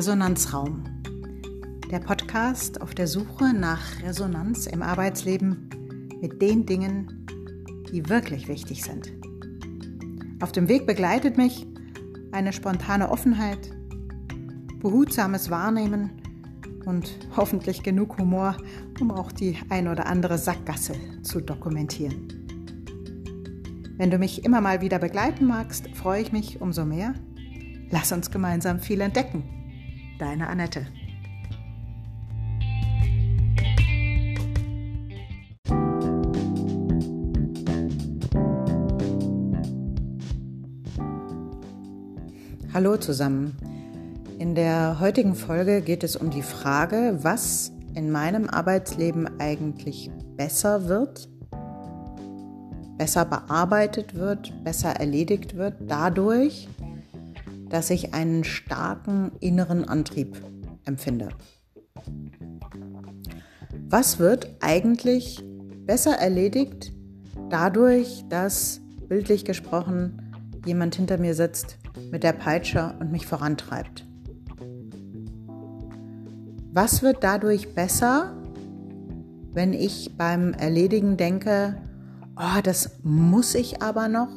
Resonanzraum. Der Podcast auf der Suche nach Resonanz im Arbeitsleben mit den Dingen, die wirklich wichtig sind. Auf dem Weg begleitet mich eine spontane Offenheit, behutsames Wahrnehmen und hoffentlich genug Humor, um auch die ein oder andere Sackgasse zu dokumentieren. Wenn du mich immer mal wieder begleiten magst, freue ich mich umso mehr. Lass uns gemeinsam viel entdecken. Deine Annette. Hallo zusammen. In der heutigen Folge geht es um die Frage, was in meinem Arbeitsleben eigentlich besser wird, besser bearbeitet wird, besser erledigt wird, dadurch, dass ich einen starken inneren Antrieb empfinde. Was wird eigentlich besser erledigt dadurch, dass bildlich gesprochen jemand hinter mir sitzt mit der Peitsche und mich vorantreibt? Was wird dadurch besser, wenn ich beim Erledigen denke, oh, das muss ich aber noch,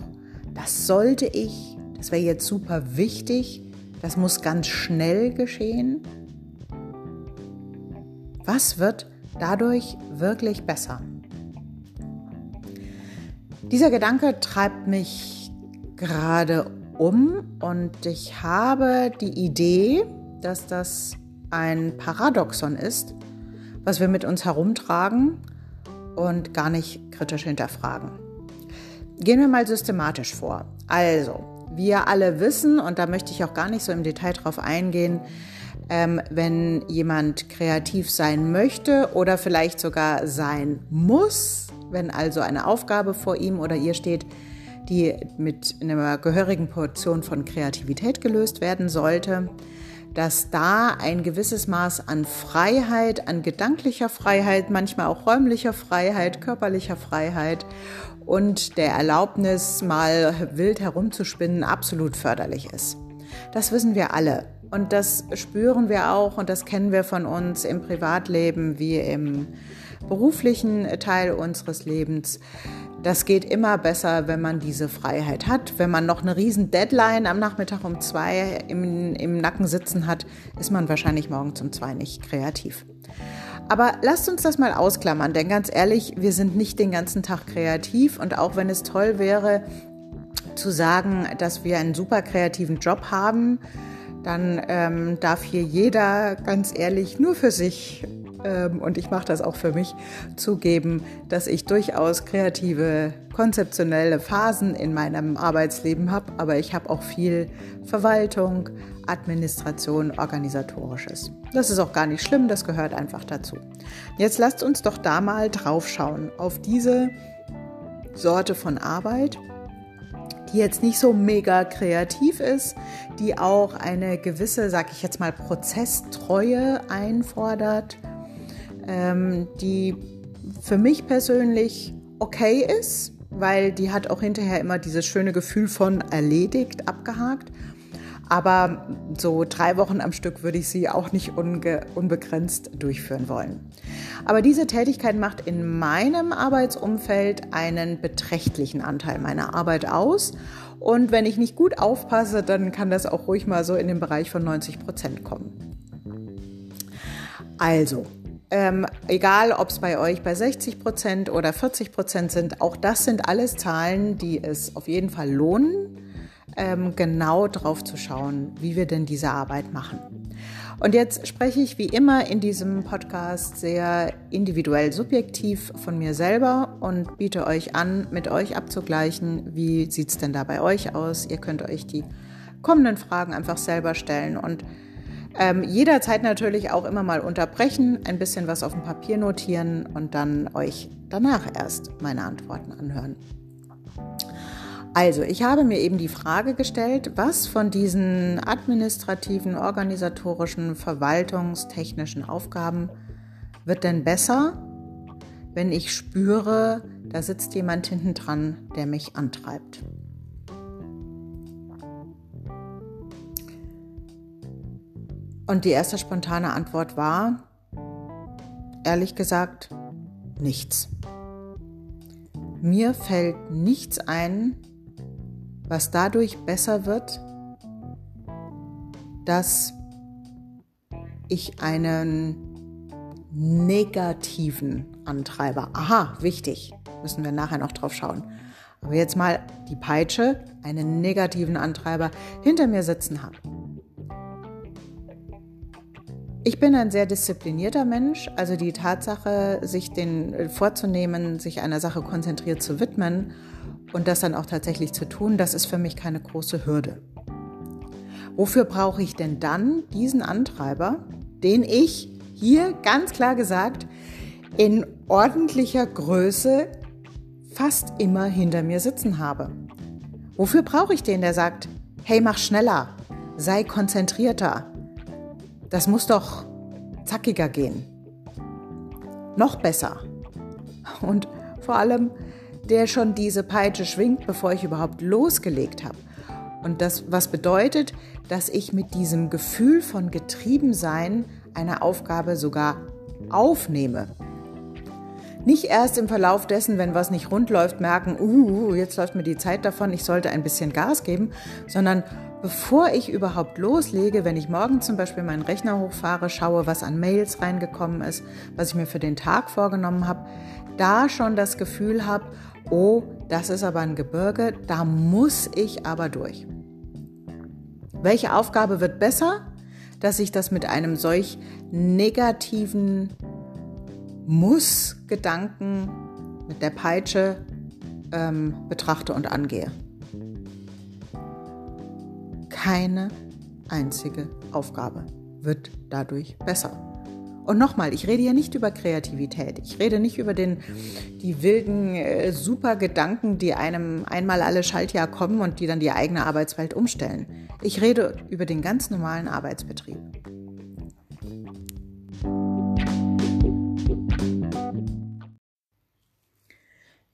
das sollte ich, das wäre jetzt super wichtig, das muss ganz schnell geschehen? Was wird dadurch wirklich besser? Dieser Gedanke treibt mich gerade um und ich habe die Idee, dass das ein Paradoxon ist, was wir mit uns herumtragen und gar nicht kritisch hinterfragen. Gehen wir mal systematisch vor. Also, wir alle wissen, und da möchte ich auch gar nicht so im Detail drauf eingehen, ähm, wenn jemand kreativ sein möchte oder vielleicht sogar sein muss, wenn also eine Aufgabe vor ihm oder ihr steht, die mit einer gehörigen Portion von Kreativität gelöst werden sollte, dass da ein gewisses Maß an Freiheit, an gedanklicher Freiheit, manchmal auch räumlicher Freiheit, körperlicher Freiheit und der Erlaubnis, mal wild herumzuspinnen, absolut förderlich ist. Das wissen wir alle. Und das spüren wir auch und das kennen wir von uns im Privatleben wie im beruflichen Teil unseres Lebens. Das geht immer besser, wenn man diese Freiheit hat. Wenn man noch eine riesen Deadline am Nachmittag um zwei im, im Nacken sitzen hat, ist man wahrscheinlich morgen um zwei nicht kreativ. Aber lasst uns das mal ausklammern, denn ganz ehrlich, wir sind nicht den ganzen Tag kreativ und auch wenn es toll wäre zu sagen, dass wir einen super kreativen Job haben, dann ähm, darf hier jeder ganz ehrlich nur für sich ähm, und ich mache das auch für mich, zugeben, dass ich durchaus kreative, konzeptionelle Phasen in meinem Arbeitsleben habe, aber ich habe auch viel Verwaltung, Administration, organisatorisches. Das ist auch gar nicht schlimm, das gehört einfach dazu. Jetzt lasst uns doch da mal drauf schauen auf diese Sorte von Arbeit die jetzt nicht so mega kreativ ist, die auch eine gewisse, sag ich jetzt mal, Prozesstreue einfordert, ähm, die für mich persönlich okay ist, weil die hat auch hinterher immer dieses schöne Gefühl von erledigt, abgehakt. Aber so drei Wochen am Stück würde ich sie auch nicht unbegrenzt durchführen wollen. Aber diese Tätigkeit macht in meinem Arbeitsumfeld einen beträchtlichen Anteil meiner Arbeit aus. Und wenn ich nicht gut aufpasse, dann kann das auch ruhig mal so in den Bereich von 90 Prozent kommen. Also, ähm, egal, ob es bei euch bei 60 Prozent oder 40 Prozent sind, auch das sind alles Zahlen, die es auf jeden Fall lohnen, ähm, genau drauf zu schauen, wie wir denn diese Arbeit machen. Und jetzt spreche ich wie immer in diesem Podcast sehr individuell subjektiv von mir selber und biete euch an, mit euch abzugleichen, wie sieht es denn da bei euch aus. Ihr könnt euch die kommenden Fragen einfach selber stellen und ähm, jederzeit natürlich auch immer mal unterbrechen, ein bisschen was auf dem Papier notieren und dann euch danach erst meine Antworten anhören. Also, ich habe mir eben die Frage gestellt, was von diesen administrativen, organisatorischen, verwaltungstechnischen Aufgaben wird denn besser, wenn ich spüre, da sitzt jemand hinten dran, der mich antreibt. Und die erste spontane Antwort war, ehrlich gesagt, nichts. Mir fällt nichts ein, was dadurch besser wird, dass ich einen negativen Antreiber, aha, wichtig, müssen wir nachher noch drauf schauen, aber jetzt mal die Peitsche, einen negativen Antreiber hinter mir sitzen habe. Ich bin ein sehr disziplinierter Mensch, also die Tatsache, sich den äh, vorzunehmen, sich einer Sache konzentriert zu widmen und das dann auch tatsächlich zu tun, das ist für mich keine große Hürde. Wofür brauche ich denn dann diesen Antreiber, den ich hier ganz klar gesagt in ordentlicher Größe fast immer hinter mir sitzen habe? Wofür brauche ich den, der sagt, hey, mach schneller, sei konzentrierter, das muss doch zackiger gehen. Noch besser. Und vor allem, der schon diese Peitsche schwingt, bevor ich überhaupt losgelegt habe. Und das, was bedeutet, dass ich mit diesem Gefühl von Getriebensein eine Aufgabe sogar aufnehme. Nicht erst im Verlauf dessen, wenn was nicht rund läuft, merken, uh, jetzt läuft mir die Zeit davon, ich sollte ein bisschen Gas geben, sondern bevor ich überhaupt loslege, wenn ich morgen zum Beispiel meinen Rechner hochfahre, schaue, was an Mails reingekommen ist, was ich mir für den Tag vorgenommen habe, da schon das Gefühl habe, oh, das ist aber ein Gebirge, da muss ich aber durch. Welche Aufgabe wird besser? Dass ich das mit einem solch negativen Muss-Gedanken mit der Peitsche ähm, betrachte und angehe keine einzige Aufgabe wird dadurch besser. Und nochmal, ich rede hier nicht über Kreativität. Ich rede nicht über den, die wilden, äh, super Gedanken, die einem einmal alle Schaltjahr kommen und die dann die eigene Arbeitswelt umstellen. Ich rede über den ganz normalen Arbeitsbetrieb.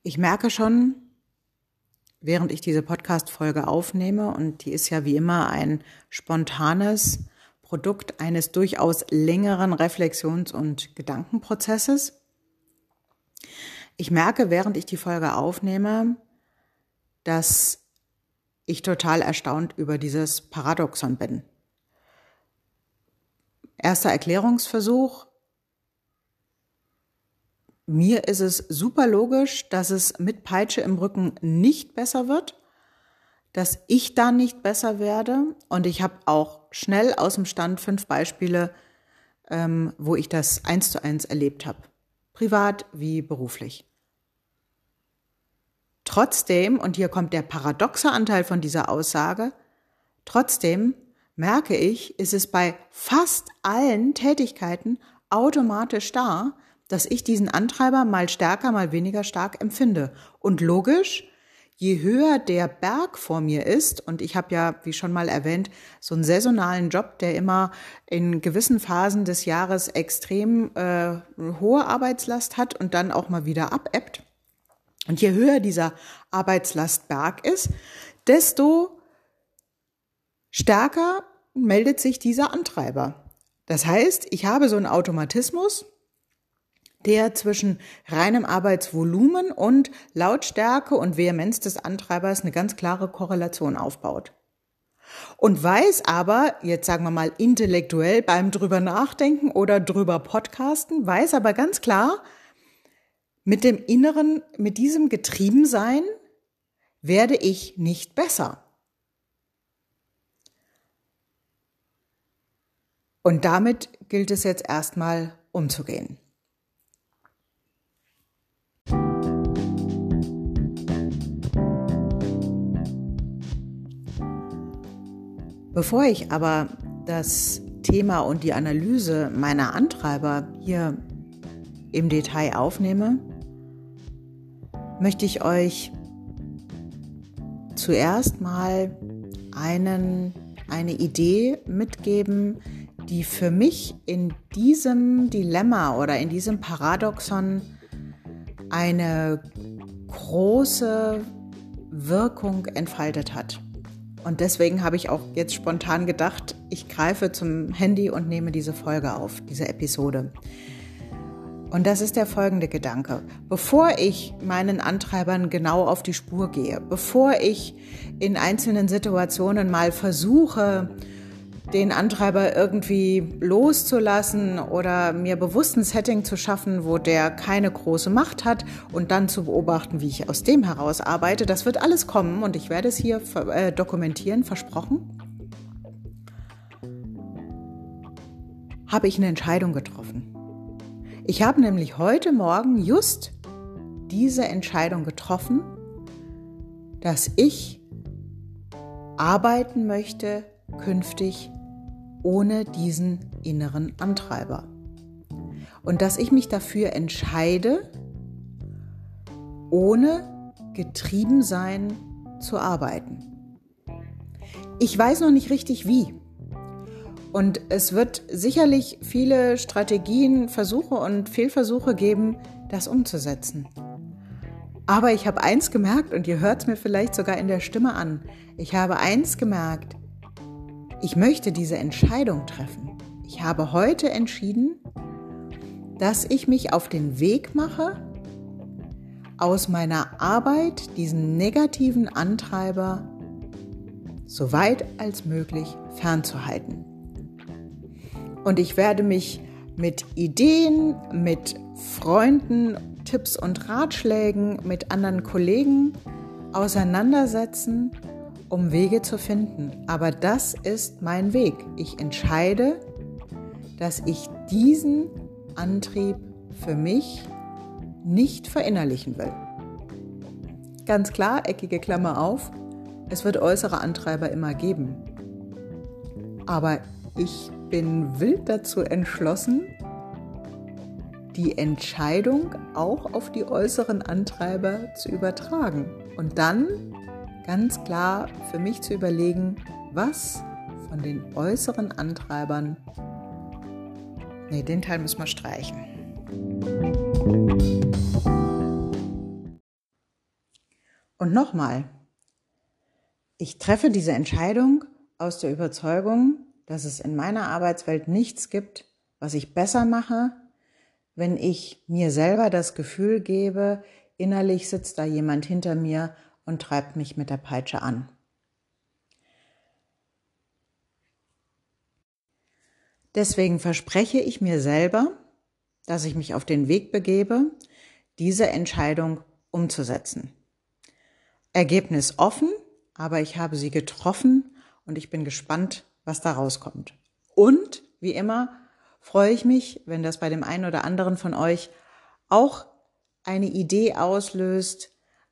Ich merke schon, während ich diese Podcast-Folge aufnehme, und die ist ja wie immer ein spontanes Produkt eines durchaus längeren Reflexions- und Gedankenprozesses. Ich merke, während ich die Folge aufnehme, dass ich total erstaunt über dieses Paradoxon bin. Erster Erklärungsversuch. Mir ist es super logisch, dass es mit Peitsche im Rücken nicht besser wird, dass ich da nicht besser werde. Und ich habe auch schnell aus dem Stand fünf Beispiele, ähm, wo ich das eins zu eins erlebt habe. Privat wie beruflich. Trotzdem, und hier kommt der paradoxe Anteil von dieser Aussage, trotzdem merke ich, ist es bei fast allen Tätigkeiten automatisch da, dass ich diesen Antreiber mal stärker, mal weniger stark empfinde. Und logisch, je höher der Berg vor mir ist, und ich habe ja, wie schon mal erwähnt, so einen saisonalen Job, der immer in gewissen Phasen des Jahres extrem äh, hohe Arbeitslast hat und dann auch mal wieder abebbt. Und je höher dieser Arbeitslastberg ist, desto stärker meldet sich dieser Antreiber. Das heißt, ich habe so einen Automatismus, der zwischen reinem Arbeitsvolumen und Lautstärke und Vehemenz des Antreibers eine ganz klare Korrelation aufbaut. Und weiß aber, jetzt sagen wir mal intellektuell beim drüber nachdenken oder drüber podcasten, weiß aber ganz klar, mit dem Inneren, mit diesem Getriebensein werde ich nicht besser. Und damit gilt es jetzt erstmal umzugehen. Bevor ich aber das Thema und die Analyse meiner Antreiber hier im Detail aufnehme, möchte ich euch zuerst mal einen, eine Idee mitgeben, die für mich in diesem Dilemma oder in diesem Paradoxon eine große Wirkung entfaltet hat. Und deswegen habe ich auch jetzt spontan gedacht, ich greife zum Handy und nehme diese Folge auf, diese Episode. Und das ist der folgende Gedanke. Bevor ich meinen Antreibern genau auf die Spur gehe, bevor ich in einzelnen Situationen mal versuche, den Antreiber irgendwie loszulassen oder mir bewusst ein Setting zu schaffen, wo der keine große Macht hat und dann zu beobachten, wie ich aus dem heraus arbeite, das wird alles kommen und ich werde es hier äh, dokumentieren, versprochen. Habe ich eine Entscheidung getroffen. Ich habe nämlich heute Morgen just diese Entscheidung getroffen, dass ich arbeiten möchte künftig ohne diesen inneren Antreiber. Und dass ich mich dafür entscheide, ohne getrieben sein zu arbeiten. Ich weiß noch nicht richtig wie. Und es wird sicherlich viele Strategien, Versuche und Fehlversuche geben, das umzusetzen. Aber ich habe eins gemerkt, und ihr hört es mir vielleicht sogar in der Stimme an, ich habe eins gemerkt, ich möchte diese Entscheidung treffen. Ich habe heute entschieden, dass ich mich auf den Weg mache, aus meiner Arbeit diesen negativen Antreiber so weit als möglich fernzuhalten. Und ich werde mich mit Ideen, mit Freunden, Tipps und Ratschlägen, mit anderen Kollegen auseinandersetzen, um Wege zu finden. Aber das ist mein Weg. Ich entscheide, dass ich diesen Antrieb für mich nicht verinnerlichen will. Ganz klar, eckige Klammer auf, es wird äußere Antreiber immer geben. Aber ich bin wild dazu entschlossen, die Entscheidung auch auf die äußeren Antreiber zu übertragen und dann ganz klar für mich zu überlegen, was von den äußeren Antreibern, nee, den Teil müssen wir streichen. Und nochmal, ich treffe diese Entscheidung aus der Überzeugung, dass es in meiner Arbeitswelt nichts gibt, was ich besser mache, wenn ich mir selber das Gefühl gebe, innerlich sitzt da jemand hinter mir und treibt mich mit der Peitsche an. Deswegen verspreche ich mir selber, dass ich mich auf den Weg begebe, diese Entscheidung umzusetzen. Ergebnis offen, aber ich habe sie getroffen und ich bin gespannt, was da rauskommt. Und wie immer freue ich mich, wenn das bei dem einen oder anderen von euch auch eine Idee auslöst,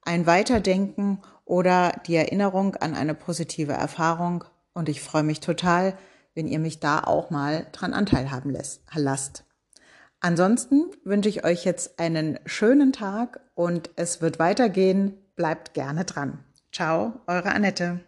ein Weiterdenken oder die Erinnerung an eine positive Erfahrung. Und ich freue mich total, wenn ihr mich da auch mal dran Anteil haben lasst. Ansonsten wünsche ich euch jetzt einen schönen Tag und es wird weitergehen. Bleibt gerne dran. Ciao, eure Annette.